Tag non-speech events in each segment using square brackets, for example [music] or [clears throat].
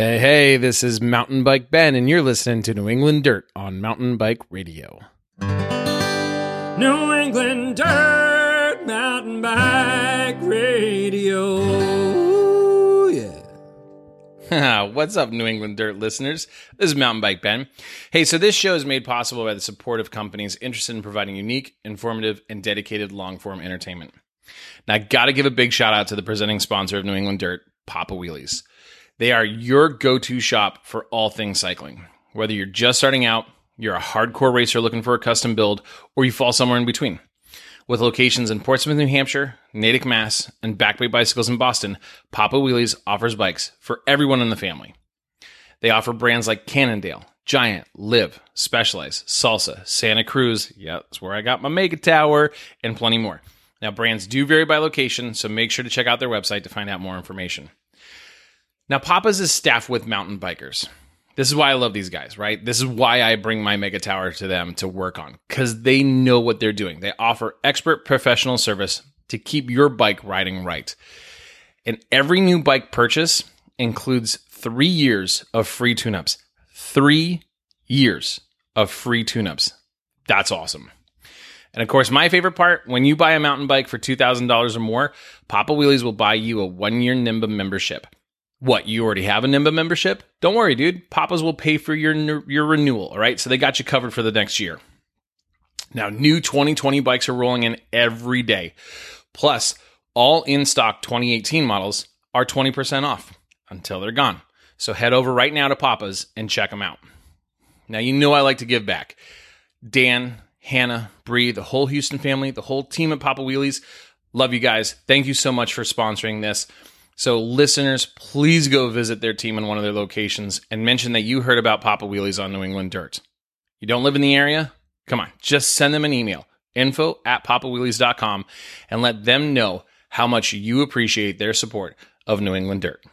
Hey, hey, this is Mountain Bike Ben, and you're listening to New England Dirt on Mountain Bike Radio. New England Dirt Mountain Bike Radio. Yeah. [laughs] What's up, New England Dirt listeners? This is Mountain Bike Ben. Hey, so this show is made possible by the support of companies interested in providing unique, informative, and dedicated long form entertainment. Now, I got to give a big shout out to the presenting sponsor of New England Dirt, Papa Wheelies. They are your go to shop for all things cycling. Whether you're just starting out, you're a hardcore racer looking for a custom build, or you fall somewhere in between. With locations in Portsmouth, New Hampshire, Natick, Mass, and Backbay Bicycles in Boston, Papa Wheelies offers bikes for everyone in the family. They offer brands like Cannondale, Giant, Liv, Specialized, Salsa, Santa Cruz, yeah, that's where I got my Mega Tower, and plenty more. Now, brands do vary by location, so make sure to check out their website to find out more information. Now, Papa's is staffed with mountain bikers. This is why I love these guys, right? This is why I bring my Mega Tower to them to work on because they know what they're doing. They offer expert professional service to keep your bike riding right. And every new bike purchase includes three years of free tune ups. Three years of free tune ups. That's awesome. And of course, my favorite part when you buy a mountain bike for $2,000 or more, Papa Wheelies will buy you a one year NEMBA membership. What, you already have a NEMBA membership? Don't worry, dude. Papa's will pay for your your renewal, all right? So they got you covered for the next year. Now, new 2020 bikes are rolling in every day. Plus, all in stock 2018 models are 20% off until they're gone. So head over right now to Papa's and check them out. Now, you know I like to give back. Dan, Hannah, Bree, the whole Houston family, the whole team at Papa Wheelies, love you guys. Thank you so much for sponsoring this. So, listeners, please go visit their team in one of their locations and mention that you heard about Papa Wheelies on New England Dirt. You don't live in the area? Come on, just send them an email info at papawheelies.com and let them know how much you appreciate their support of New England Dirt.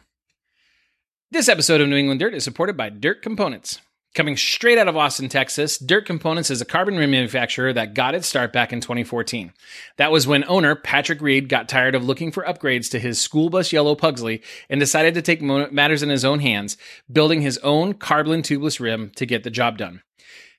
This episode of New England Dirt is supported by Dirt Components. Coming straight out of Austin, Texas, Dirt Components is a carbon rim manufacturer that got its start back in 2014. That was when owner Patrick Reed got tired of looking for upgrades to his school bus yellow Pugsley and decided to take matters in his own hands, building his own carbon tubeless rim to get the job done.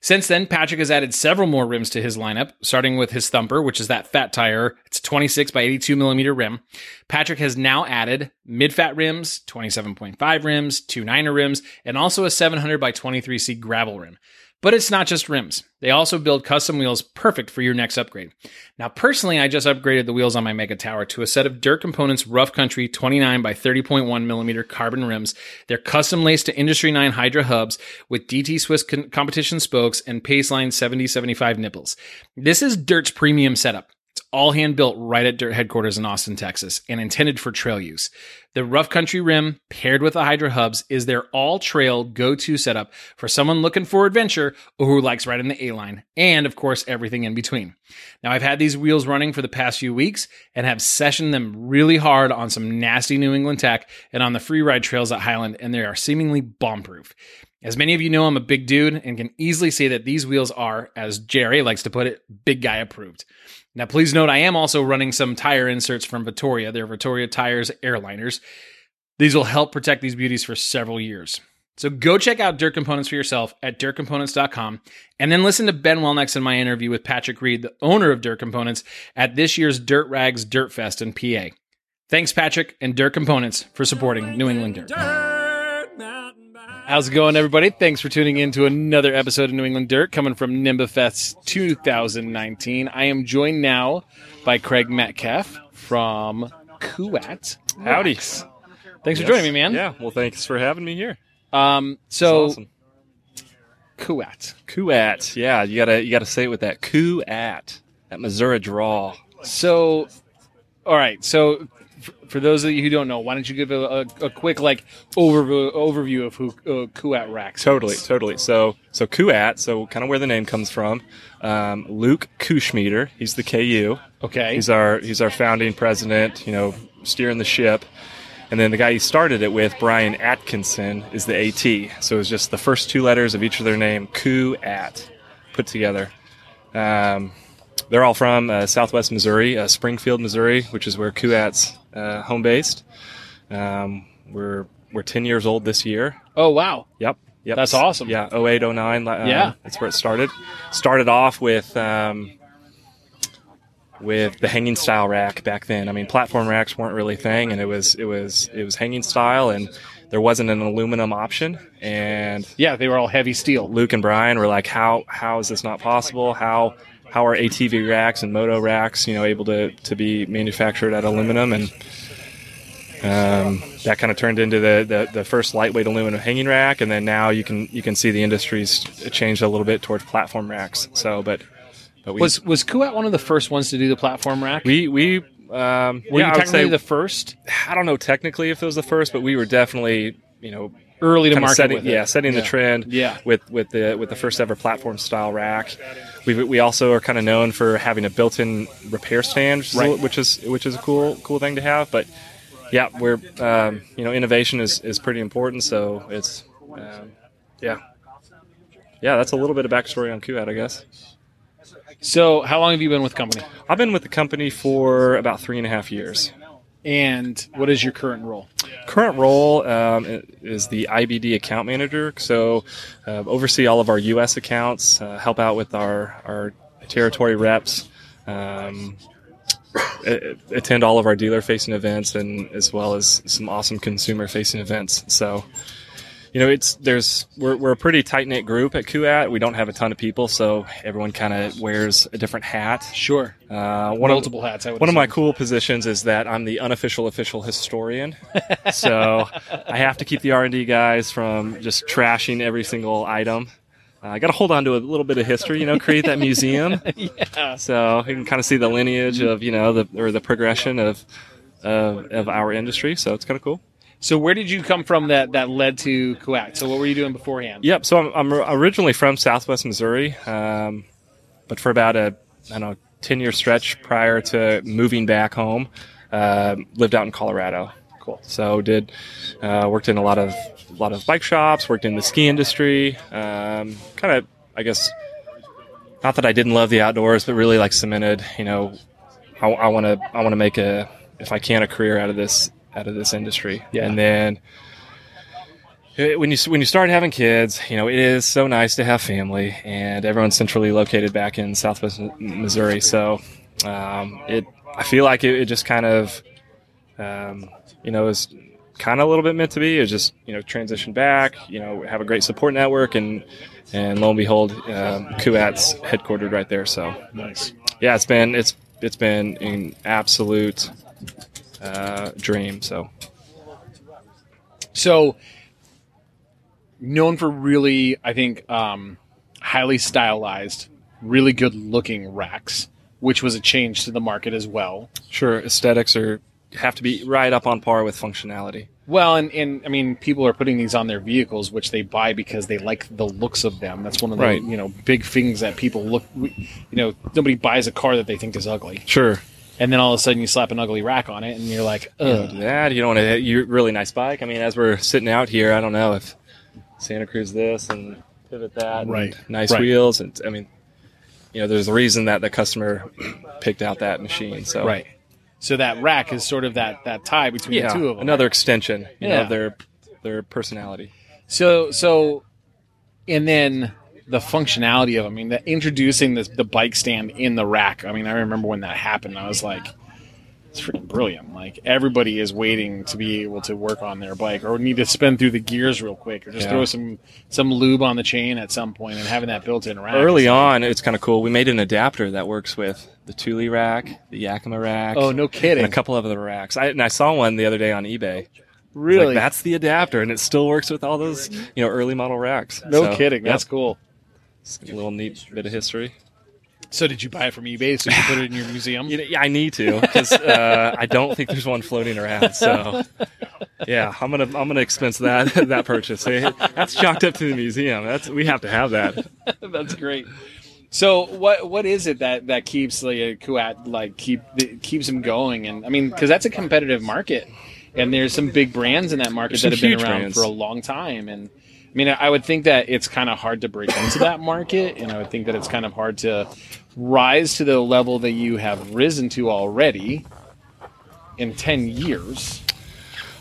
Since then, Patrick has added several more rims to his lineup, starting with his Thumper, which is that fat tire. It's 26 by 82 millimeter rim. Patrick has now added mid fat rims, 27.5 rims, two niner rims, and also a 700 by 23C gravel rim. But it's not just rims. They also build custom wheels perfect for your next upgrade. Now, personally, I just upgraded the wheels on my Mega Tower to a set of Dirt Components Rough Country 29 by 30.1 millimeter carbon rims. They're custom laced to Industry 9 Hydra hubs with DT Swiss competition spokes and Paceline 7075 nipples. This is Dirt's premium setup. All hand built right at Dirt headquarters in Austin, Texas, and intended for trail use. The rough country rim paired with the Hydra hubs is their all trail go to setup for someone looking for adventure or who likes riding the A line, and of course, everything in between. Now, I've had these wheels running for the past few weeks and have sessioned them really hard on some nasty New England tech and on the free ride trails at Highland, and they are seemingly bomb proof. As many of you know, I'm a big dude and can easily say that these wheels are, as Jerry likes to put it, big guy approved. Now, please note, I am also running some tire inserts from Vittoria. They're Vittoria Tires Airliners. These will help protect these beauties for several years. So go check out Dirt Components for yourself at dirtcomponents.com and then listen to Ben Wellnex in my interview with Patrick Reed, the owner of Dirt Components, at this year's Dirt Rags Dirt Fest in PA. Thanks, Patrick and Dirt Components, for supporting New England Dirt. How's it going, everybody? Thanks for tuning in to another episode of New England Dirt coming from NEMBA Fest 2019. I am joined now by Craig Metcalf from Kuat. Howdy. Thanks for joining me, man. Yeah, well, thanks for having me here. Um, so awesome. Kuat. Kuat. Yeah, you gotta you gotta say it with that Kuat. That Missouri draw. So, all right. So, f- for those of you who don't know, why don't you give a, a, a quick like overview overview of who uh, Kuat Racks? is? Totally, totally. So so Kuat. So kind of where the name comes from. Um, Luke Kuschmeader. He's the KU. Okay. He's our he's our founding president. You know, steering the ship. And then the guy he started it with, Brian Atkinson, is the AT. So it was just the first two letters of each of their name, Ku At, put together. Um, they're all from uh, Southwest Missouri, uh, Springfield, Missouri, which is where Kuat's uh, home based. Um, we're we're 10 years old this year. Oh wow. Yep. Yep. That's awesome. Yeah. 08, 09. Uh, Yeah. That's where it started. Started off with um, with the hanging style rack back then. I mean, platform racks weren't really a thing, and it was it was it was hanging style, and there wasn't an aluminum option. And Yeah, they were all heavy steel. Luke and Brian were like, "How how is this not possible? How how are ATV racks and moto racks, you know, able to to be manufactured at aluminum?" And um, that kind of turned into the, the the first lightweight aluminum hanging rack, and then now you can you can see the industry's changed a little bit towards platform racks. So, but but we Was was Kuat one of the first ones to do the platform rack? we we um, were yeah, you technically say the first? I don't know technically if it was the first, but we were definitely you know Early to kind market setting, with it. yeah, setting the trend. Yeah. with with the with the first ever platform style rack. We we also are kind of known for having a built-in repair stand, which is, Right. which is which is a cool cool thing to have. But yeah, we're um, you know innovation is is pretty important. So it's um, yeah yeah that's a little bit of backstory on Kuat, I guess. So, how long have you been with the company? I've been with the company for about three and a half years. And what is your current role? current role um, is the IBD account manager. So, uh, oversee all of our U.S. accounts, uh, help out with our our territory reps, um, attend all of our dealer facing events, and as well as some awesome consumer facing events. So. You know, it's there's we're, we're a pretty tight knit group at KUAT. We don't have a ton of people, so everyone kind of wears a different hat. Sure. Uh, one of- Multiple hats. I would one of my cool positions is that I'm the unofficial official historian. [laughs] so I have to keep the R and D guys from just trashing every single item. Uh, I got to hold on to a little bit of history, you know, create that museum. [laughs] yeah. So you can kind of see the lineage of you know the or the progression of of, of our industry. So it's kind of cool. So, where did you come from that that led to Kuat? So, what were you doing beforehand? Yep. So I'm, I'm originally from Southwest Missouri, um, but for about a I don't know ten year stretch prior to moving back home, uh, lived out in Colorado. Cool. So did uh, worked in a lot of a lot of bike shops, worked in the ski industry. Um, kind of, I guess, not that I didn't love the outdoors, but really like cemented. You know, I want to I want to make a if I can a career out of this out of this industry. Yeah. And then eh, when you when you start having kids, you know it is so nice to have family, and everyone's centrally located back in Southwest Missouri. So um, it I feel like it, it just kind of um, you know is kind of a little bit meant to be. Is just you know transition back, you know have a great support network, and and lo and behold, um, Kuat's headquartered right there. So Nice. yeah, it's been it's it's been an absolute uh, dream. So So, known for really, I think, um, highly stylized, really good looking racks, which was a change to the market as well. sure, aesthetics are have to be right up on par with functionality. Well, and, and I mean, people are putting these on their vehicles, which they buy because they like the looks of them. That's one of the Right. you know big things that people look. You know, nobody buys a car that they think is ugly, Sure, and then all of a sudden you slap an ugly rack on it, and you're like, you ugh. do that. You don't want to. You really nice bike. I mean, as we're sitting out here, I don't know if Santa Cruz this and pivot that, and Right. Nice Right. wheels, and I mean, you know, there's a reason that the customer [clears throat] picked out that machine. So Right. So that rack is sort of that that tie between yeah, the two of them. another extension. You know, Yeah. of their their personality. So so, and then the functionality of. I mean, the, introducing this, the bike stand in the rack. I mean, I remember when that happened. I was like, it's freaking brilliant. Like everybody is waiting to be able to work on their bike, or need to spin through the gears real quick, or just Yeah. throw some some lube on the chain at some point, and having that built-in rack. Early like- on, it's kind of cool. We made an adapter that works with the Thule rack, the Yakima rack. Oh no, kidding! and a couple of other racks. I, and I saw one the other day on eBay. Really? Like, that's the adapter, and it still works with all those, you know, early model racks. no So, kidding. yep, That's cool. It's a little neat bit of history. So did you buy it from eBay so you can put it in your museum? [laughs] You know, yeah, I need to because uh, I don't think there's one floating around. So, yeah, I'm gonna I'm gonna expense that [laughs] that purchase. That's chalked up to the museum. That's we have to have that. [laughs] That's great. So what what is it that that keeps like Kuat like keep keeps them going? And I mean, because that's a competitive market, and there's some big brands in that market There's that have been around brands. for a long time. And I mean, I would think that it's kind of hard to break into that market, and I would think that it's kind of hard to rise to the level that you have risen to already in ten years.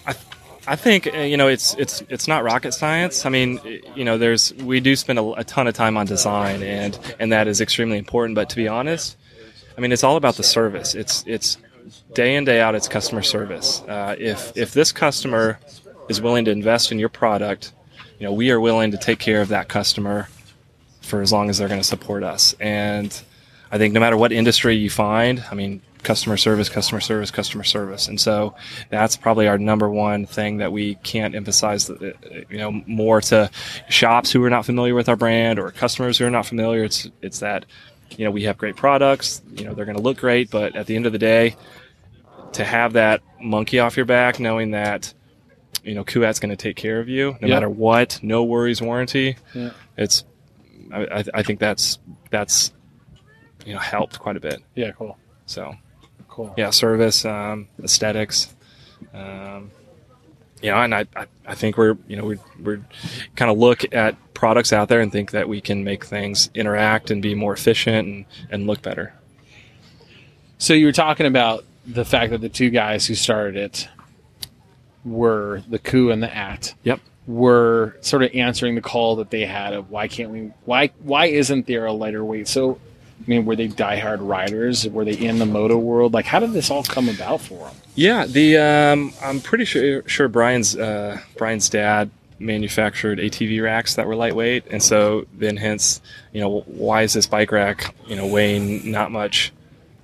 I I think uh, you know it's it's it's not rocket science. I mean, you know, there's we do spend a, a, ton of time on design, and and that is extremely important. But to be honest, I mean, it's all about the service. It's it's day in day out. It's customer service. Uh, if if this customer is willing to invest in your product, you know, we are willing to take care of that customer for as long as they're going to support us. And I think no matter what industry you find, I mean, customer service, customer service, customer service. And so that's probably our number one thing that we can't emphasize, uh, you know, more to shops who are not familiar with our brand or customers who are not familiar. It's, it's that, you know, we have great products, you know, they're going to look great, but at the end of the day, to have that monkey off your back, knowing that, you know, Kuat's going to take care of you no yep. matter what, no worries warranty. Yeah. It's, I, I think that's, that's, you know, helped quite a bit. Yeah, cool. So cool. Yeah, service, um, aesthetics. Um, you know, and I, I, I, think we're, you know, we we're kind of look at products out there and think that we can make things interact and be more efficient and, and look better. So you were talking about the fact that the two guys who started it were the coup and the at. Yep. Were sort of answering the call that they had of why can't we why why isn't there a lighter weight? So I mean, were they diehard riders? Were they in the moto world? Like, how did this all come about for them? Yeah, the um, I'm pretty sure sure Brian's uh, Brian's dad manufactured ATV racks that were lightweight, and so then hence, you know, why is this bike rack, you know, weighing not much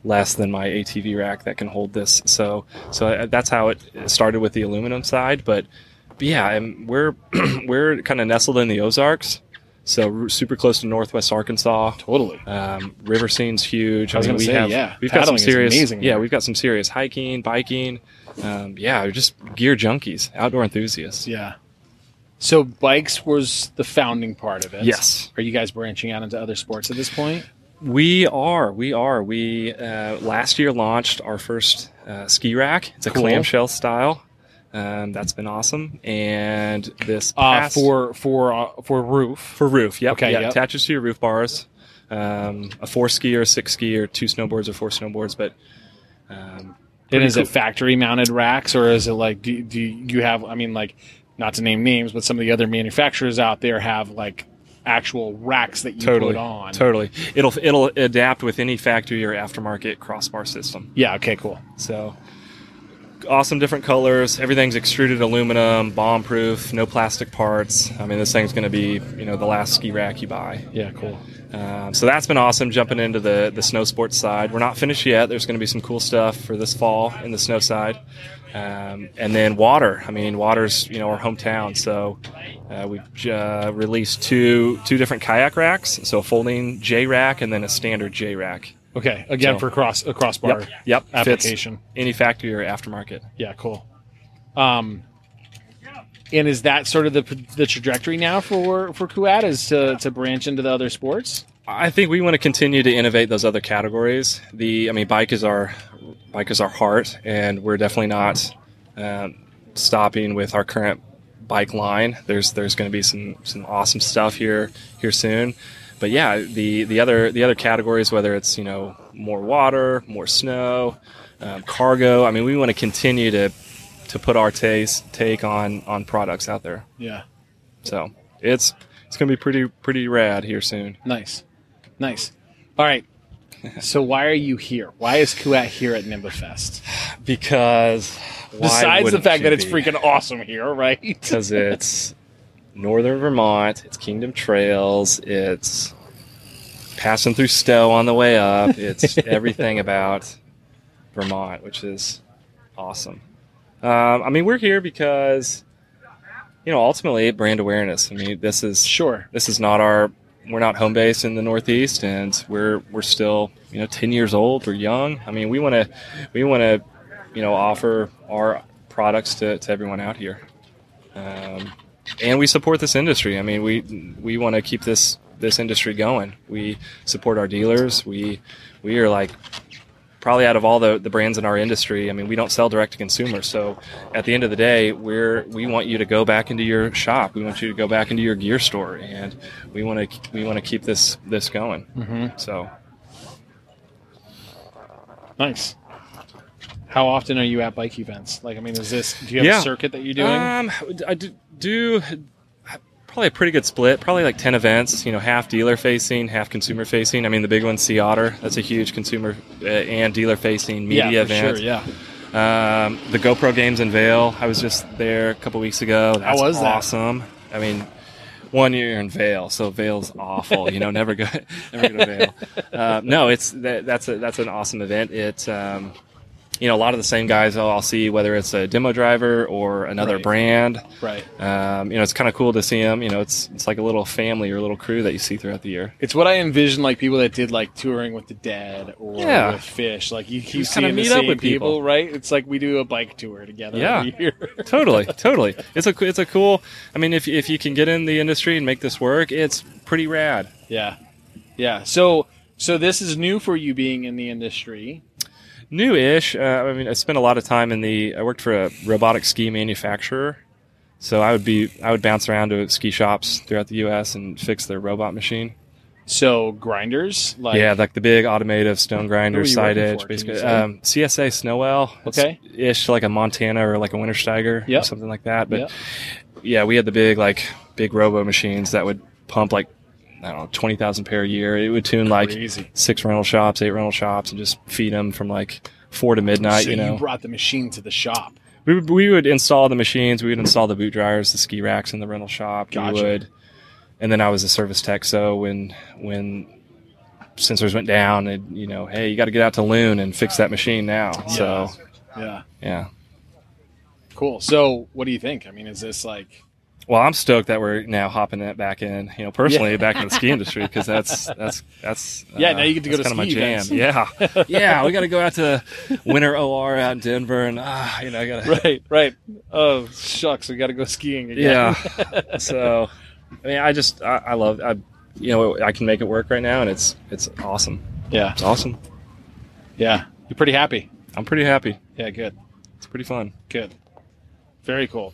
less than my ATV rack that can hold this? So, so that's how it started with the aluminum side, but. but yeah, we're [clears throat] we're kind of nestled in the Ozarks, so super close to Northwest Arkansas. Totally. Um, river scene's huge. I was I mean, we say, have, yeah. We've Paddling got some serious. Amazing yeah, we've got some serious hiking, biking. Um, yeah, we're just gear junkies, outdoor enthusiasts. Yeah. So bikes was the founding part of it. Yes. Are you guys branching out into other sports at this point? We are. We are. We uh, last year launched our first uh, ski rack. It's a cool. clamshell style. Um, that's been awesome. And this uh, past, uh, for for uh, for roof for roof. Yep. Okay. Yeah. Yep. Attaches to your roof bars. Um, a four skier, a six skier, two snowboards or four snowboards. But um, and is cool. it factory mounted racks or is it like do, do you have? I mean, like not to name names, but some of the other manufacturers out there have like actual racks that you totally, put on. Totally. It'll it'll adapt with any factory or aftermarket crossbar system. Yeah. Okay. Cool. So awesome different colors. Everything's extruded aluminum, bomb proof, no plastic parts. I mean, this thing's going to be, you know, the last ski rack you buy. Yeah, cool. Um, so that's been awesome jumping into the, the snow sports side. We're not finished yet. There's going to be some cool stuff for this fall in the snow side. Um, and then water. I mean, water's, you know, our hometown. So uh, we've uh, released two, two different kayak racks. So a folding J rack and then a standard J rack. Okay, again so, for cross a crossbar yep, yep application. Fits any factory or aftermarket. Yeah, cool. Um, and is that sort of the the trajectory now for for Kuat is to to branch into the other sports? I think we want to continue to innovate those other categories. The I mean, bike is our bike is our heart, and we're definitely not um, stopping with our current bike line. There's there's going to be some some awesome stuff here here soon but yeah, the the other the other categories, whether it's you know more water, more snow, um, cargo. I mean, we want to continue to to put our taste take on on products out there. Yeah. So it's it's gonna be pretty pretty rad here soon. Nice, nice. All right. So why are you here? Why is Kuat here at NEMBA Fest? Because besides the fact that it's freaking awesome here, right? Because it's northern Vermont. It's Kingdom Trails. It's passing through Stowe on the way up. It's [laughs] everything about Vermont, which is awesome. Um, I mean, we're here because you know ultimately brand awareness. I mean, this is sure this is not our we're not home base in the Northeast, and we're we're still you know ten years old. We're young. I mean, we want to we want to you know offer our products to, to everyone out here. Um, and we support this industry. I mean, we we want to keep this this industry going. We support our dealers. We we are like probably out of all the, the brands in our industry, I mean, we don't sell direct to consumer. So at the end of the day, we're we want you to go back into your shop. We want you to go back into your gear store, and we want to we want to keep this this going. Mm-hmm. So nice. How often are you at bike events? Like, I mean, is this? Do you have Yeah. a circuit that you're doing? Um, I do, do probably a pretty good split. Probably like ten events. You know, half dealer facing, half consumer facing. I mean, the big one, Sea Otter, that's a huge consumer uh, and dealer facing media yeah, for event. sure. Yeah. Um, the GoPro games in Vail. I was just there a couple weeks ago. That's was that? awesome. I mean, one year in Vail, so Vail's awful. you know, never go, [laughs] never go to Vail. [laughs] Uh, no, it's that, that's a, that's an awesome event. It, um, you know, a lot of the same guys I'll, I'll see, whether it's a demo driver or another Right. brand. Right. Um, you know, it's kind of cool to see them. You know, it's it's like a little family or a little crew that you see throughout the year. It's what I envision, like people that did like touring with the dead or Yeah. with Phish. Like you keep seeing the meet up same with people, people. right? It's like we do a bike tour together Yeah. every year. [laughs] totally, totally. It's a it's a cool. I mean, if if you can get in the industry and make this work, it's pretty rad. yeah, yeah. So, so this is new for you being in the industry. New-ish. Uh, I mean, I spent a lot of time in the. I worked for a robotic ski manufacturer, so I would be I would bounce around to ski shops throughout the U.S. and fix their robot machine. So grinders, like yeah, like the big automotive stone grinder, Who are you side edge, for? Can you basically. Um, CSA Snowell. Okay. ish like a Montana or like a Wintersteiger Yep. or something like that. But Yep. yeah, we had the big like big robo machines that would pump like I don't know twenty thousand pair a year. It would tune like Crazy. six rental shops, eight rental shops, and just feed them from like four to midnight. so you know, brought the machine to the shop. we would, we would install the machines. We would install the boot dryers, the ski racks in the rental shop. Gotcha. We would, and then I was a service tech. So when when sensors went down, and you know, hey, you got to get out to Loon and fix that machine now. So Yeah, yeah. cool. So, what do you think? I mean, is this like? Well, I'm stoked that we're now hopping it back in. You know, personally, Yeah. back in the ski [laughs] industry because that's that's that's Yeah, now you get to go to ski my jam. Yeah, [laughs] yeah, we got to go out to Winter OR out in Denver, and ah, you know, I got to Right, right. Oh shucks, we got to go skiing again. Yeah. [laughs] so, I mean, I just I, I love I, you know, I can make it work right now, and it's it's awesome. yeah, It's awesome. yeah. You're pretty happy. I'm pretty happy. Yeah, good. It's pretty fun. Good. Very cool.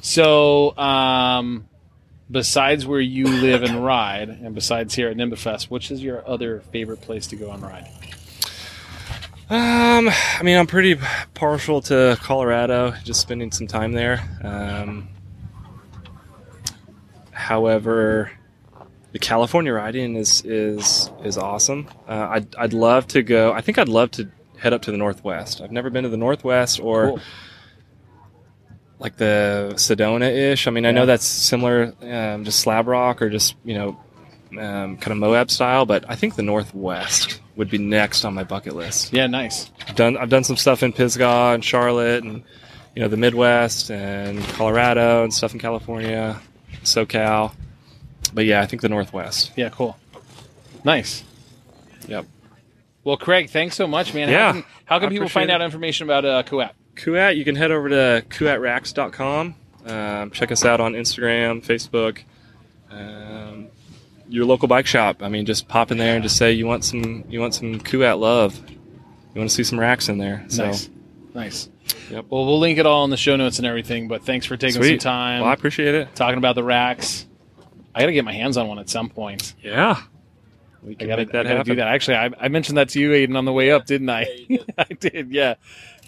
So, um, besides where you live and ride, and besides here at NEMBAfest, which is your other favorite place to go and ride? Um, I mean, I'm pretty partial to Colorado. Just spending some time there. Um, however, the California riding is is is awesome. Uh, I'd I'd love to go. I think I'd love to head up to the Northwest. I've never been to the Northwest or. Cool. Like the Sedona ish. I mean, I know that's similar, um, just slab rock or just you know, um, kind of Moab style. But I think the Northwest would be next on my bucket list. Yeah, nice. I've done I've done some stuff in Pisgah and Charlotte and you know the Midwest and Colorado and stuff in California, SoCal. But yeah, I think the Northwest. Yeah, cool. Nice. Yep. Well, Craig, thanks so much, man. Yeah, How can, how can people find it. out information about uh, Kuat? Kuat, you can head over to kuatracks.com. Um, check us out on Instagram, Facebook. Um, your local bike shop. I mean, just pop in there and just say you want some you want some Kuat love. You want to see some racks in there. So Nice. Nice. Yep. Well, we'll link it all in the show notes and everything, but thanks for taking sweet. some time Well, I appreciate it. talking about the racks. I got to get my hands on one at some point. Yeah. We I can gotta, make that I gotta happen. do that. Actually, I, I mentioned that to you, Aidan, on the way up, didn't I? [laughs] I did, yeah.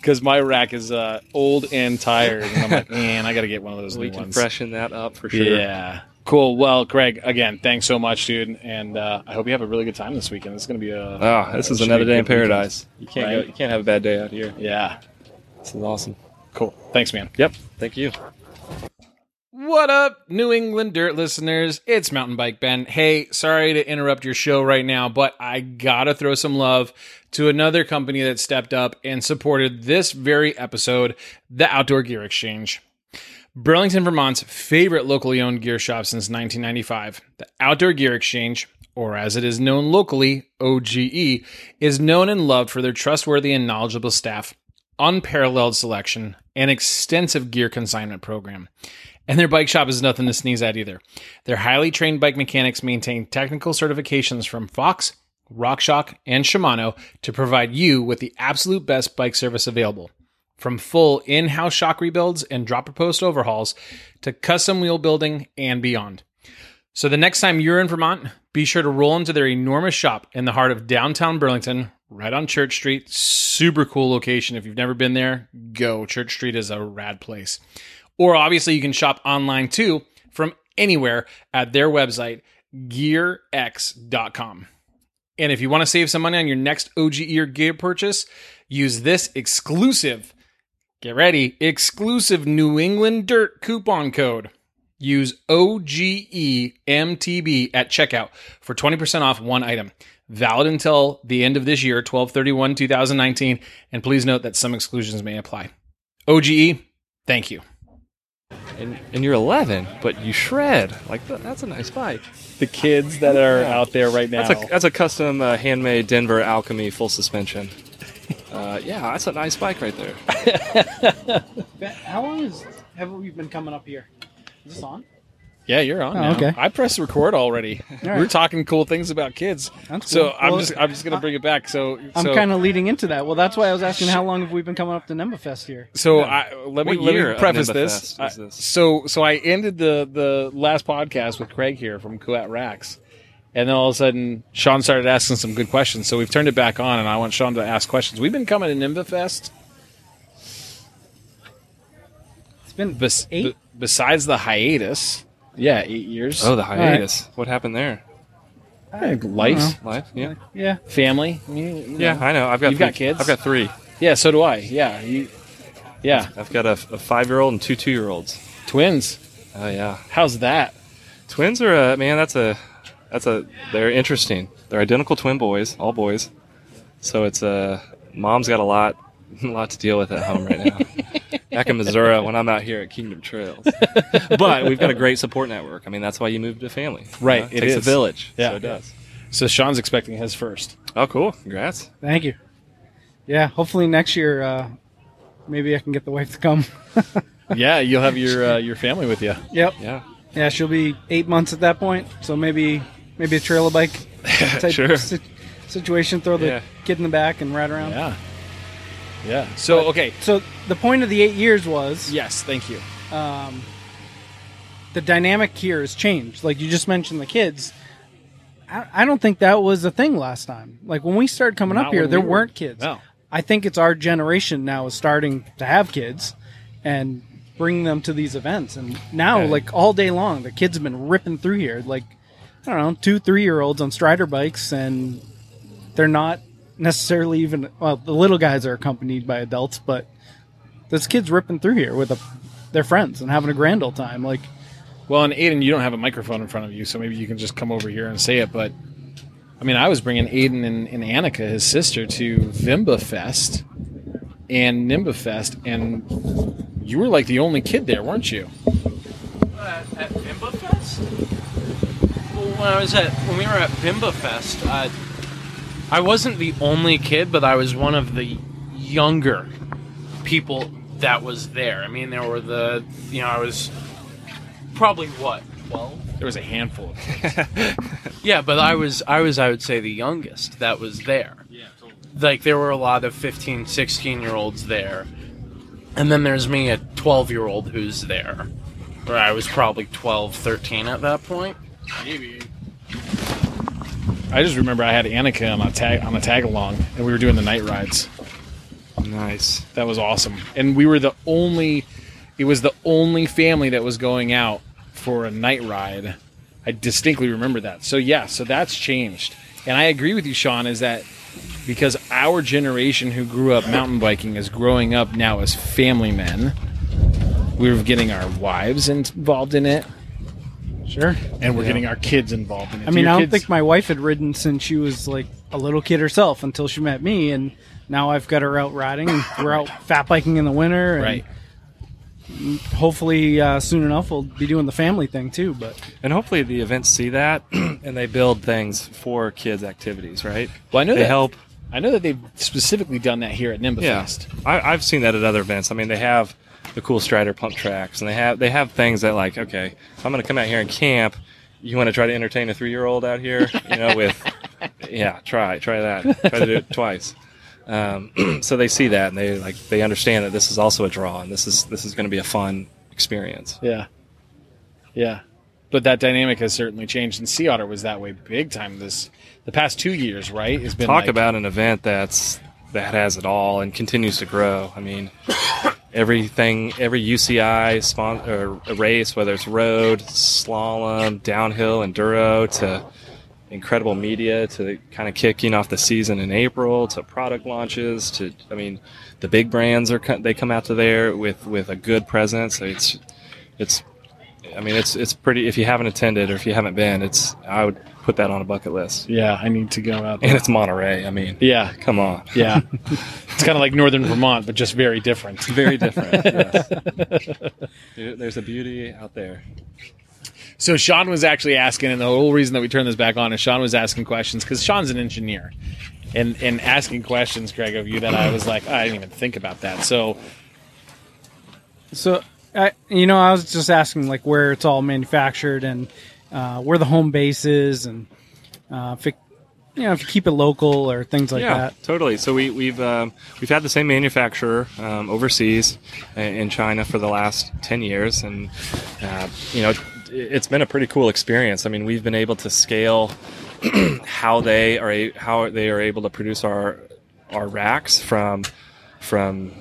Because my rack is uh, old and tired, and I'm like, [laughs] man, I got to get one of those We new can ones. freshen that up for sure. Yeah. Cool. Well, Greg, again, thanks so much, dude, and uh, I hope you have a really good time this weekend. It's going to be a Oh, this is another day in good weekend. paradise. You can't Right? go, you can't have a bad day out here. Yeah. This is awesome. Cool. Thanks, man. Yep. Thank you. What up, New England Dirt listeners? It's Mountain Bike Ben. Hey, sorry to interrupt your show right now, but I gotta throw some love to another company that stepped up and supported this very episode, the Outdoor Gear Exchange. Burlington, Vermont's favorite locally owned gear shop since 1995, the Outdoor Gear Exchange, or as it is known locally, OGE, is known and loved for their trustworthy and knowledgeable staff, unparalleled selection, and extensive gear consignment program. And their bike shop is nothing to sneeze at either. Their highly trained bike mechanics maintain technical certifications from Fox, RockShox, and Shimano to provide you with the absolute best bike service available. From full in house shock rebuilds and dropper post overhauls to custom wheel building and beyond. So the next time you're in Vermont, be sure to roll into their enormous shop in the heart of downtown Burlington, right on Church Street. Super cool location. If you've never been there, go. Church Street is a rad place. Or obviously, you can shop online too from anywhere at their website, gearx.com. And if you want to save some money on your next OGE or gear purchase, use this exclusive, get ready, exclusive New England Dirt coupon code. Use OGEMTB at checkout for 20% off one item. Valid until the end of this year, 1231 2019. And please note that some exclusions may apply. OGE, thank you. And, and you're 11, but you shred. Like that's a nice bike. The kids that are out there right now. That's a that's a custom uh, handmade Denver Alchemy full suspension. [laughs] Uh, yeah, that's a nice bike right there. [laughs] How long is have we been coming up here? Is this on? Yeah, you're on. Oh, now. okay. I pressed record already. right. [laughs] We're talking cool things about kids. That's So cool. I'm Well, just I'm just gonna bring it back. So I'm so, kind of leading into that. Well, that's why I was asking how long have we been coming up to NEMBAfest here? So I, let me What let me preface this. Is I- this? So so I ended the the last podcast with Craig here from Kuat Racks, and then all of a sudden Shawn started asking some good questions. So we've turned it back on, and I want Shawn to ask questions. We've been coming to NEMBA Fest. It's been Bes- eight. be- besides the hiatus, yeah, eight years. Oh, the hiatus. What happened there? Eh, life, Life? Yeah. yeah, family. you- you Yeah, know. I know. I've got You've three, got kids? I've got three. yeah. So do I. Yeah, you, yeah. I've got a, a five year old and two two year olds. Twins. Oh yeah. How's that? Twins are a man. That's a that's a they're interesting. They're identical twin boys, all boys. So it's a mom's got a lot [laughs] a lot to deal with at home right now. [laughs] Back in Missouri, when I'm out here at Kingdom Trails, [laughs] but we've got a great support network. I mean, that's why you move to family. you Right, know? it takes a village. Yeah. so it does. So Shawn's expecting his first. Oh, cool! Congrats. thank you. Yeah, hopefully next year, uh, maybe I can get the wife to come. [laughs] Yeah, you'll have your uh, your family with you. Yep. Yeah, Yeah, she'll be eight months at that point, so maybe maybe a trailer bike [laughs] type Sure. si- situation. Throw the Yeah. kid in the back and ride around. Yeah. Yeah. So okay. So the point of the eight years was Yes, thank you. um, the dynamic here has changed. Like you just mentioned, the kids. I, I don't think that was a thing last time. Like when we started coming Not up here, when there we were- weren't kids. No. I think it's our generation now is starting to have kids and bring them to these events. And now, like all day long, the kids have been ripping through here. Like I don't know, two, three year olds on Strider bikes, and they're not necessarily even. Well, the little guys are accompanied by adults, but there's kids ripping through here with a, their friends and having a grand old time. Like Well, and Aidan, you don't have a microphone in front of you, so maybe you can just come over here and say it. But I mean, I was bringing Aidan and, and Annika, his sister, to Vimba Fest and Nimba Fest, and you were like the only kid there, weren't you? at, at Bimba Fest? Well, when I was at when we were at Bimba Fest, uh, I wasn't the only kid, but I was one of the younger people that was there. I mean, there were the you know I was probably what twelve. There was a handful of kids. [laughs] Yeah, but I was I was I would say the youngest that was there. yeah, totally. Like there were a lot of 15, 16 year olds there. And then there's me, a 12 year old who's there. Or I was probably 12, 13 at that point. Maybe. I just remember I had Annika on a tag on a tag along, and we were doing the night rides. Nice. That was awesome. And we were the only it was the only family that was going out for a night ride. I distinctly remember that. So yeah, so that's changed. And I agree with you Shawn is that because our generation who grew up mountain biking is growing up now as family men. We're getting our wives involved in it, sure. and we're getting our kids involved in it. I mean, I don't kids- think my wife had ridden since she was like a little kid herself until she met me, and now I've got her out riding. and [coughs] We're out fat biking in the winter, and right. hopefully uh, soon enough we'll be doing the family thing too. But And hopefully the events see that [clears throat] and they build things for kids' activities, right? Well, I know they that help. I know that they've specifically done that here at NEMBA Yeah, Fest. I, I've seen that at other events. I mean, they have the cool Strider pump tracks, and they have they have things that like, okay, if I'm going to come out here and camp, you want to try to entertain a three year old out here, you know, with [laughs] yeah, try try that, try to do it [laughs] twice. Um, [clears throat] so they see that and they like they understand that this is also a draw, and this is this is going to be a fun experience. Yeah. Yeah. but that dynamic has certainly changed. And Sea Otter was that way big time this the past two years, right? It's been Talk like- about an event that's that has it all and continues to grow. I mean, everything, every UCI spon- or race, whether it's road, slalom, downhill, enduro, to incredible media, to kind of kicking off the season in April, to product launches, to I mean, the big brands are they come out to there with with a good presence. It's it's I mean, it's it's pretty. If you haven't attended or if you haven't been, it's I would put that on a bucket list. Yeah, I need to go out And it's Monterey. I mean, Yeah, come on. yeah. [laughs] it's kind of like northern Vermont, but just very different. Very different. [laughs] yes. There's a beauty out there. So Shawn was actually asking, and the whole reason that we turned this back on is Shawn was asking questions because Shawn's an engineer, and and asking questions, Craig, of you that I was like, I didn't even think about that. So So, I, you know, I was just asking like where it's all manufactured and uh, where the home base is, and uh, if it, you know if you keep it local or things like yeah, that. totally. So we, we've um, we've had the same manufacturer um, overseas in China for the last ten years, and uh, you know it- it's been a pretty cool experience. I mean, we've been able to scale [clears throat] how they are a, how they are able to produce our our racks from from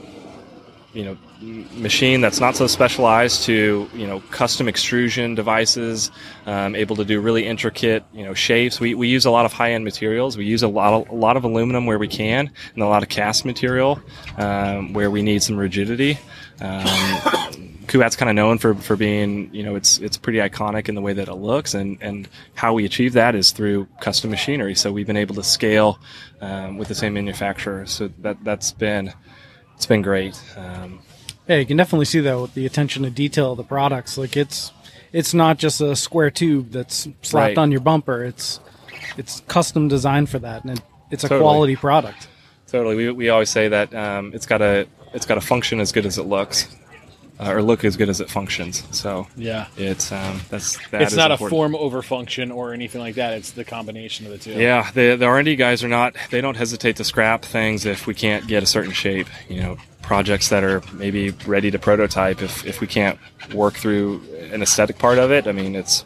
you know machine that's not so specialized to you know custom extrusion devices um, able to do really intricate you know shapes we, we use a lot of high-end materials we use a lot of, a lot of aluminum where we can and a lot of cast material um, where we need some rigidity um, Kuat's kind of known for, for being, you know, it's it's pretty iconic in the way that it looks, and, and how we achieve that is through custom machinery. So we've been able to scale um, with the same manufacturer. So that that's been it's been great. Um, Yeah, you can definitely see that with the attention to detail of the products. Like it's it's not just a square tube that's slapped Right. on your bumper. It's it's custom designed for that, and it, it's a Totally. quality product. totally, we, we always say that um, it's got a it's got to function as good as it looks, uh, or look as good as it functions. So yeah, it's um, that's that it's is not important. a form over function or anything like that. It's the combination of the two. Yeah, the the R and D guys are not. They don't hesitate to scrap things if we can't get a certain shape. You know, projects that are maybe ready to prototype. If if we can't work through an aesthetic part of it, I mean, it's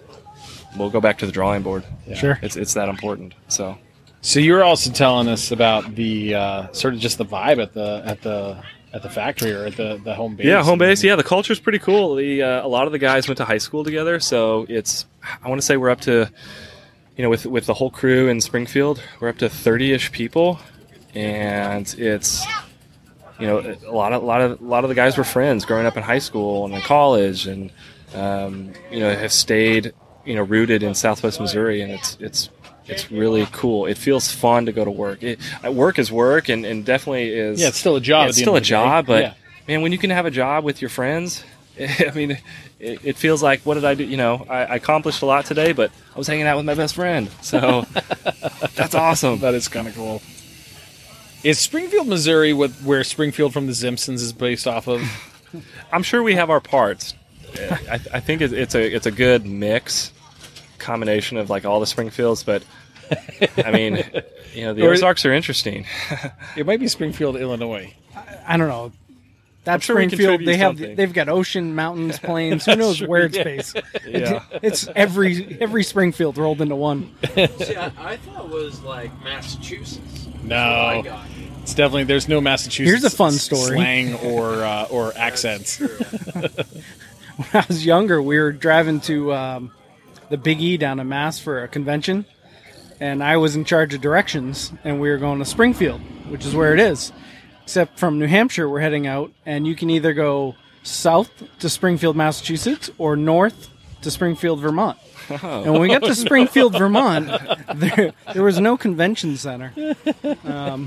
we'll go back to the drawing board. Sure. It's it's that important. So So you were also telling us about the uh, sort of just the vibe at the at the at the factory or at the, the home base. yeah, home base. Yeah, the culture's pretty cool. The uh, a lot of the guys went to high school together, so it's I want to say we're up to you know with with the whole crew in Springfield, we're up to thirty ish people, and it's you know a lot of a lot of a lot of the guys were friends growing up in high school and in college, and um, you know have stayed you know rooted in Southwest Missouri, and it's it's it's really cool. It feels fun to go to work. It, uh, work is work, and, and definitely is Yeah, it's still a job. yeah, it's still a the day. job, but Yeah. man, when you can have a job with your friends, [laughs] I mean, it, it feels like what did I do? You know, I, I accomplished a lot today, but I was hanging out with my best friend, so [laughs] that's awesome. that is kind of cool. Is Springfield, Missouri, with where Springfield from The Simpsons is based off of? [laughs] I'm sure we have our parts. I, I think it's, it's a it's a good mix combination of like all the Springfields, but I mean, you know, the Or- Ozarks are interesting. [laughs] It might be Springfield, Illinois. I don't know. That sure Springfield, they have something. they've got ocean, mountains, [laughs] plains. Who knows where it's based? yeah. It's every every Springfield rolled into one. See, I, I thought it was like Massachusetts. No, I got. It's definitely there's no Massachusetts. Here's a fun story. slang or uh, or accents. [laughs] when I was younger, we were driving to um, the Big E down in Mass for a convention, and I was in charge of directions, and we were going to Springfield, which is where it is. Except from New Hampshire, we're heading out, and you can either go south to Springfield, Massachusetts, or north to Springfield, Vermont. And when we got to [laughs] Springfield, Vermont, there, there was no convention center.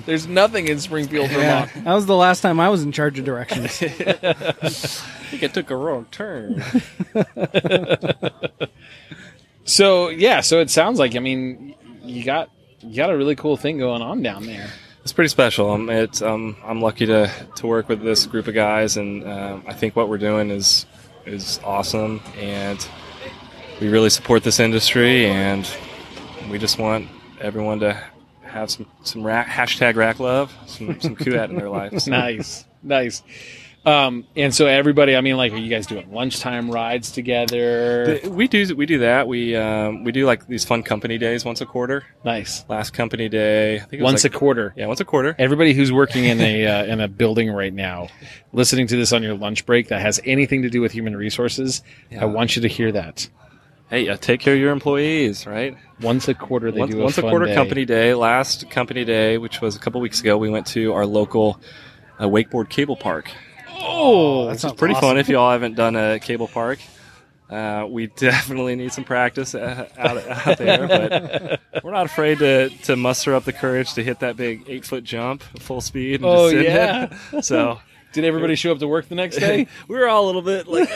There's nothing in Springfield, Yeah, Vermont. that was the last time I was in charge of directions. [laughs] I think it took a wrong turn. [laughs] So yeah, so it sounds like I mean you got you got a really cool thing going on down there. It's pretty special. Um, it's um, I'm lucky to, to work with this group of guys, and um, I think what we're doing is is awesome, and we really support this industry, and we just want everyone to have some some rack, hashtag rack love, some some Kuat in their lives. [laughs] nice, nice. Um, and so everybody, I mean, like, are you guys doing lunchtime rides together? We do we do that. We um, we do like these fun company days once a quarter. Nice. Last company day, I think it was Once like- a quarter. yeah, once a quarter. Everybody who's working in a uh, in a building right now, listening to this on your lunch break that has anything to do with human resources, [laughs] I want you to hear that. Hey, uh, take care of your employees, right? Once a quarter, they once, do a, once a quarter day. company day. Last company day, which was a couple weeks ago, we went to our local uh, wakeboard cable park. Oh, This is pretty fun if you all haven't done a cable park. Uh, we [laughs] definitely need some practice uh, out, out there, but [laughs] we're not afraid to, to muster up the courage to hit that big eight foot jump full speed. And Oh, just yeah. it. So [laughs] Did everybody show up to work the next day? we were all a little bit like,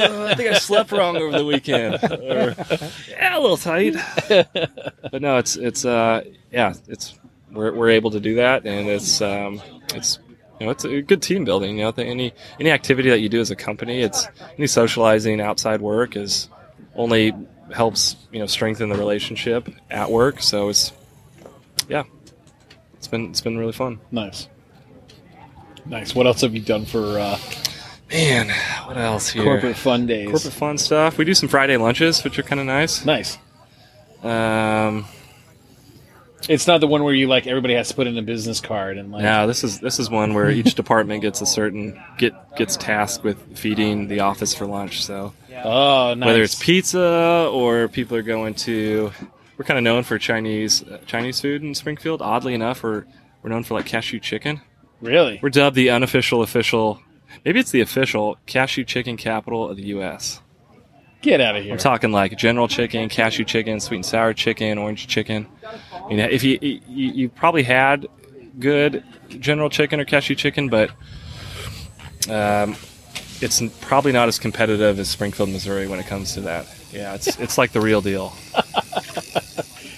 "Uh, I think I slept wrong over the weekend. Or, [laughs] yeah, a little tight. [laughs] But no, it's it's uh yeah, it's we're, we're able to do that, and it's um it's you know it's a good team building. You know, any any activity that you do as a company, it's any socializing outside work is only helps you know strengthen the relationship at work. So it's yeah, it's been it's been really fun. nice, nice. What else have you done for uh, Man, what else here? corporate fun days? corporate fun stuff. We do some Friday lunches, which are kind of nice. Nice. Um, It's not the one where you like everybody has to put in a business card and like. now this is this is one where each department gets a certain get gets tasked with feeding the office for lunch. So Oh, nice. whether it's pizza or people are going to, we're kind of known for Chinese uh, Chinese food in Springfield. Oddly enough, we're we're known for like cashew chicken. really. We're dubbed the unofficial official. Maybe it's the official cashew chicken capital of the U.S. Get out of here. I'm talking like General Chicken, cashew chicken, sweet and sour chicken, orange chicken. You know, if you you, you probably had good General Chicken or cashew chicken, but um, it's probably not as competitive as Springfield, Missouri, when it comes to that. Yeah, it's [laughs] it's like the real deal. [laughs]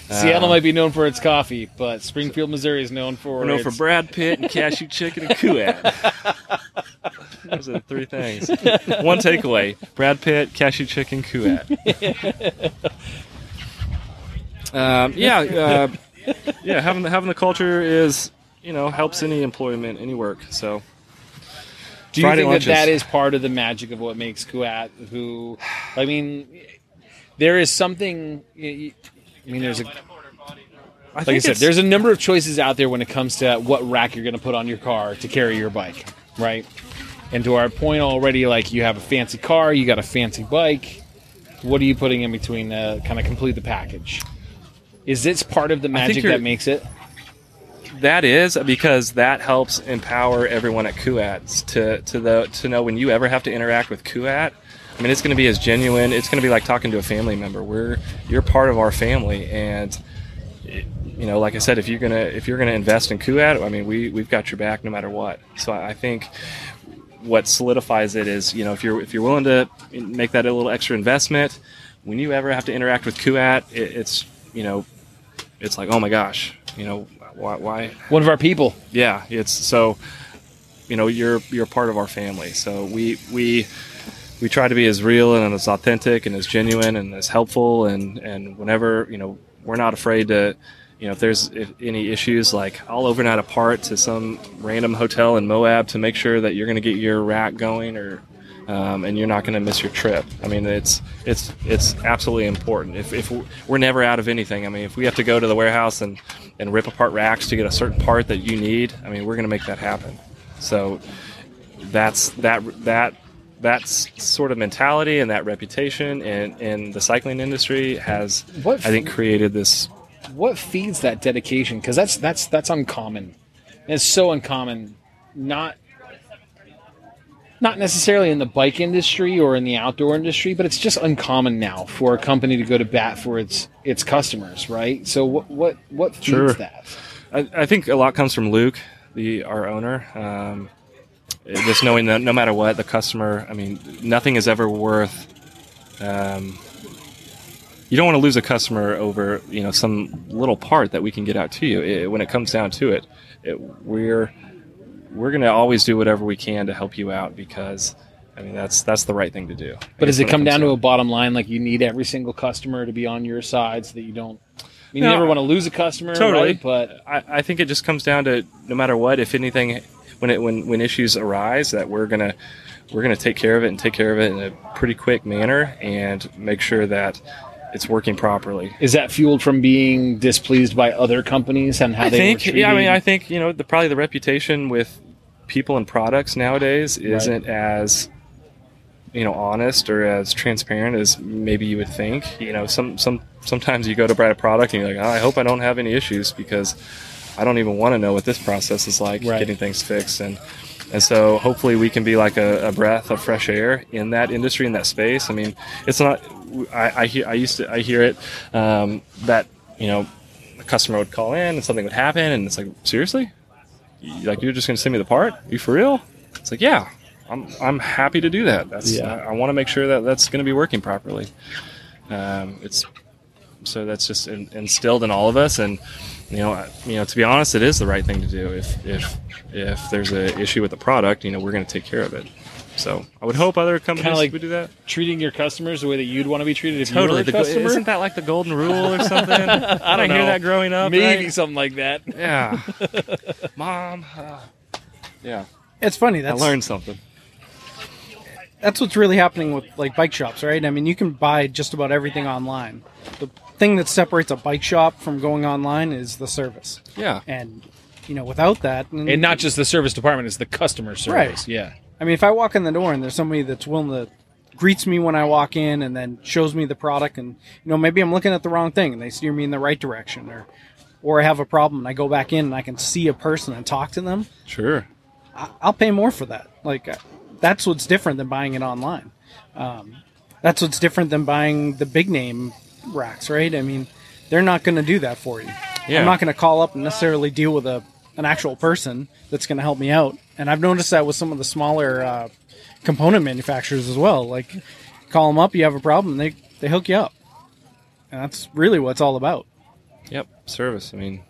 Seattle Um, might be known for its coffee, but Springfield, Missouri is known for known for Brad Pitt and cashew chicken and Kuat. [laughs] Those are the three things. One takeaway: Brad Pitt, cashew chicken, Kuat. [laughs] um, yeah, uh, yeah. Having the, having the culture is you know helps any employment, any work. So Do you Friday think lunches. that that is part of the magic of what makes Kuat? Who, I mean, there is something. I mean, there's a I like I said, there's a number of choices out there when it comes to what rack you're going to put on your car to carry your bike, right? And to our point already, like you have a fancy car, you got a fancy bike. What are you putting in between to kind of complete the package? Is this part of the magic that makes it? That is because that helps empower everyone at Kuat to to the to know when you ever have to interact with Kuat. I mean, it's going to be as genuine. It's going to be like talking to a family member. We're you're part of our family, and it- you know, like I said, if you're gonna if you're gonna invest in Kuat, I mean, we we've got your back no matter what. So I I think what solidifies it is you know if you're if you're willing to make that a little extra investment, when you ever have to interact with Kuat, it, it's you know it's like oh my gosh, you know why why One of our people. yeah it's so you know you're you're part of our family so we we we try to be as real and as authentic and as genuine and as helpful and and whenever you know we're not afraid to you know if there's any issues like i'll overnight a part to some random hotel in moab to make sure that you're going to get your rack going or um, and you're not going to miss your trip. I mean, it's it's it's absolutely important. If, if we're never out of anything, I mean, if we have to go to the warehouse and, and rip apart racks to get a certain part that you need, I mean, we're going to make that happen. So that's that that that sort of mentality and that reputation in, in the cycling industry has, What I think, created this. What feeds that dedication because that's that's that's uncommon it's so uncommon not not necessarily in the bike industry or in the outdoor industry but it's just uncommon now for a company to go to bat for its its customers right so what what what feeds Sure. that I, I think a lot comes from Luke, the our owner. Um, just knowing that no matter what the customer, I mean, nothing is ever worth. Um, you don't want to lose a customer over you know some little part that we can get out to you. It, when it comes down to it, it we're we're going to always do whatever we can to help you out because I mean that's that's the right thing to do. but does it come comes down to a bottom line like you need every single customer to be on your side so that you don't I mean, you never want to lose a customer, totally. right? But I, I think it just comes down to no matter what, if anything, when it when when issues arise that we're gonna we're gonna take care of it and take care of it in a pretty quick manner and make sure that it's working properly. Is that fueled from being displeased by other companies and how I they think, yeah, I mean, I think you know, the, probably the reputation with people and products nowadays isn't as you know honest or as transparent as maybe you would think. You know, some some sometimes you go to buy a product and you're like, oh, I hope I don't have any issues because I don't even want to know what this process is like Right. getting things fixed and. And so, hopefully, we can be like a, a breath of fresh air in that industry, in that space. I mean, it's not. I, I hear. I used to. I hear it um, that you know, a customer would call in and something would happen, and it's like, seriously, like you're just going to send me the part? Are you for real? It's like, yeah, I'm, I'm happy to do that. That's Yeah. I, I want to make sure that that's going to be working properly. Um, it's so that's just in, instilled in all of us, and you know, you know, to be honest, it is the right thing to do. If if if there's an issue with the product, you know, we're going to take care of it. So I would hope other companies like- would do that. treating your customers the way that you'd want to be treated if Totally, you the, were a go- customer. isn't that like the golden rule or something? [laughs] I don't hear know. that growing up. Maybe right? something like that. [laughs] Yeah, [laughs] mom. uh, yeah, It's funny. I That's learned something. that's what's really happening with like bike shops, right? I mean, you can buy just about everything online. The thing that separates a bike shop from going online is the service, Yeah, and you know, without that, And not just the service department; it's the customer service. Right. Yeah. I mean, if I walk in the door and there's somebody that's willing to greets me when I walk in and then shows me the product and you know maybe I'm looking at the wrong thing and they steer me in the right direction or or I have a problem and I go back in and I can see a person and talk to them, sure. I- I'll pay more for that. Like uh, that's what's different than buying it online. Um, that's what's different than buying the big name racks, right? I mean, they're not going to do that for you. Yeah. I'm not going to call up and necessarily deal with a an actual person that's going to help me out. And I've noticed that with some of the smaller uh, component manufacturers as well. Like, call them up, you have a problem, they they hook you up, and that's really what it's all about. Yep, service. I mean,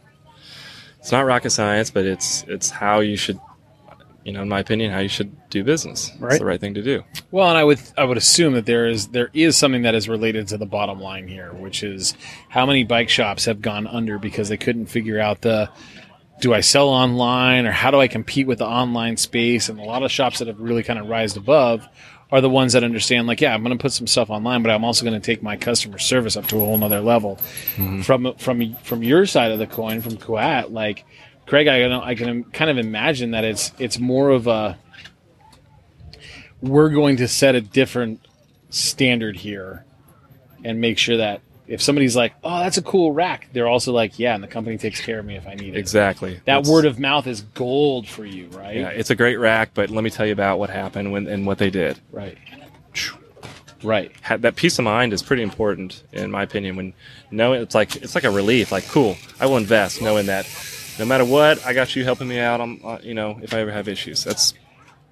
it's not rocket science, but it's it's how you should, you know, in my opinion, how you should do business. It's Right. the right thing to do. Well, and I would I would assume that there is there is something that is related to the bottom line here, which is how many bike shops have gone under because they couldn't figure out the do I sell online or how do I compete with the online space? And a lot of shops that have really kind of rised above are the ones that understand like, yeah, I'm going to put some stuff online, but I'm also going to take my customer service up to a whole nother level. Mm-hmm. From from from your side of the coin, from Kuat, like Craig, I can I can kind of imagine that it's it's more of a we're going to set a different standard here and make sure that if somebody's like, "Oh, that's a cool rack," they're also like, "Yeah," and the company takes care of me if I need it. Exactly. That word of mouth is gold for you, right? Yeah, it's a great rack, but let me tell you about what happened when and what they did. Right. Right. That peace of mind is pretty important, in my opinion. When knowing it's like it's like a relief. Like, cool, I will invest, knowing that no matter what, I got you helping me out. I'm, uh, you know, if I ever have issues, that's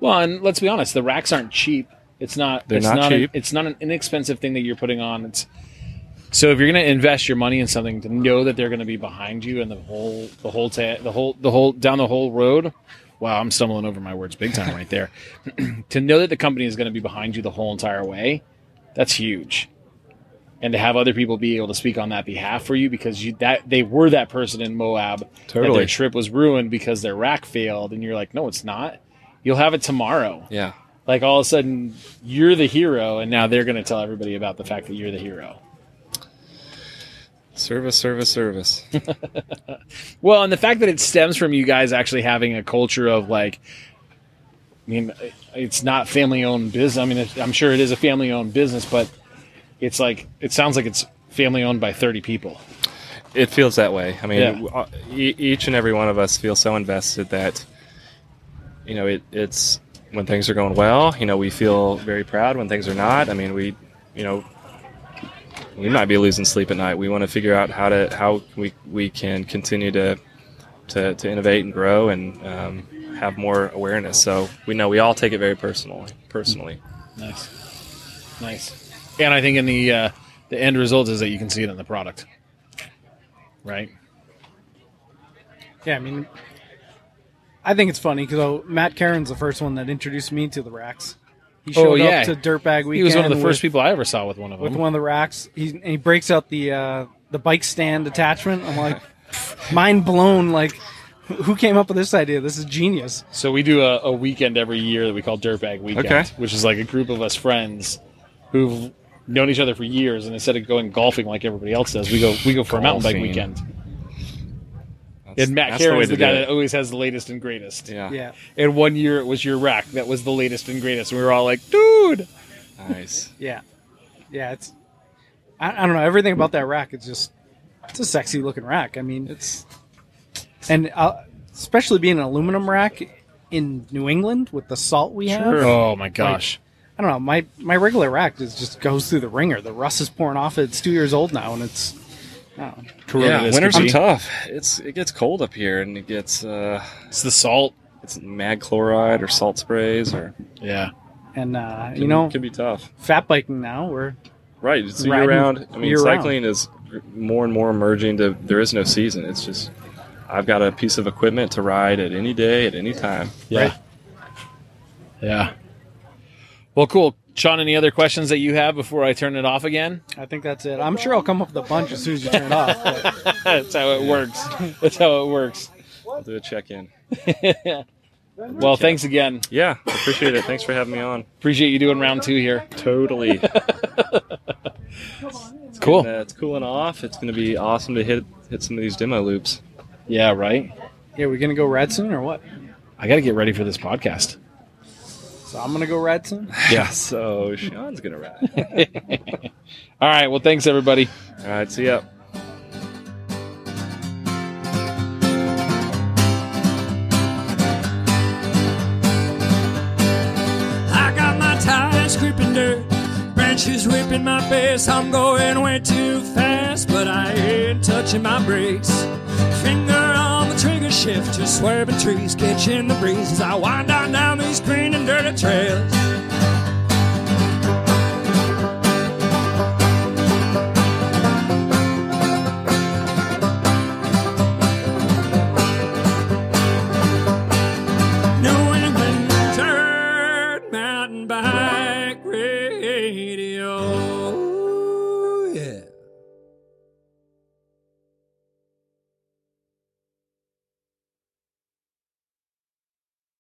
Well, and let's be honest, the racks aren't cheap. It's not. They're it's not a- cheap. it's not an inexpensive thing that you're putting on. It's so if you're going to invest your money in something, to know that they're going to be behind you and the whole, the whole, ta- the whole, the whole down the whole road. Wow, I'm stumbling over my words big time right there. [clears throat] to know that the company is going to be behind you the whole entire way, that's huge. And to have other people be able to speak on that behalf for you because you that they were that person in Moab Totally. their trip was ruined because their rack failed, and you're like, no, it's not. You'll have it tomorrow yeah. like all of a sudden you're the hero and now they're going to tell everybody about the fact that you're the hero Service, service, service. [laughs] well and the fact that it stems from you guys actually having a culture of like i mean it's not family owned business i mean it- i'm sure it is a family owned business but it's like it sounds like it's family owned by 30 people It feels that way. I mean, Yeah. w- uh, each and every one of us feels so invested that you know it, it's when things are going well. You know, we feel very proud when things are not. I mean, we, you know, we might be losing sleep at night. We want to figure out how to how we we can continue to to, to innovate and grow and um, have more awareness. So we know we all take it very personally. Personally, nice nice and i think in the uh, the end result is that you can see it in the product right Yeah, I mean, I think it's funny because Matt Caron's the first one that introduced me to the racks. He showed Oh, yeah. up to Dirtbag Weekend. he was one of the first with, people i ever saw with one of them with one of the racks. He and he breaks out the uh, the bike stand attachment. I'm like, mind blown. Like, Who came up with this idea? This is genius. So we do a, a weekend every year that we call Dirtbag Weekend, Okay. which is like a group of us friends who've known each other for years, and instead of going golfing like everybody else does, we go we go for a mountain bike weekend. That's- And Matt that's the way Cameron's to the, guy that always has the latest and greatest. Yeah. Yeah. And one year it was your rack that was the latest and greatest, and we were all like, "Dude, Nice. Yeah. Yeah. It's. I, I don't know. Everything about that rack is just. It's a sexy looking rack. I mean, It's and uh, especially being an aluminum rack in New England with the salt we have. oh my gosh." I don't know. My my regular rack is just goes through the ringer. The rust is pouring off. It. It's two years old now, and it's. I don't know. Corona yeah, this winters are tough. It's it gets cold up here, and it gets uh, It's the salt. it's mag chloride or salt sprays, or Yeah. And uh, can, you know, it can be tough. fat biking now. We're Right, it's Riding year round. I mean, year-round. cycling is more and more emerging to there is no season. It's just I've got a piece of equipment to ride at any day, at any time. Yeah. Right. Yeah. Well, cool. Shawn, any other questions that you have before I turn it off again? I think that's it. I'm sure I'll come up with a bunch as soon as you turn it off. But [laughs] That's how it works. That's how it works. I'll do a check in. [laughs] Well, thanks again. Yeah, appreciate it. Thanks for having me on. Appreciate you doing round two here. Totally. [laughs] It's cool. And, uh, it's cooling off. It's going to be awesome to hit hit some of these demo loops. Yeah, right. yeah, we gonna go rad soon or what? I got to get ready for this podcast. So I'm gonna go ride some. [laughs] Yeah. [laughs] So Shawn's going to ride. [laughs] All right. Well, thanks everybody. All right, see ya. I got my tires gripping dirt, branches ripping my face. I'm going way too fast, but I ain't touching my brakes. Shift, just swerving trees, catching the breeze as I wind on down these green and dirty trails.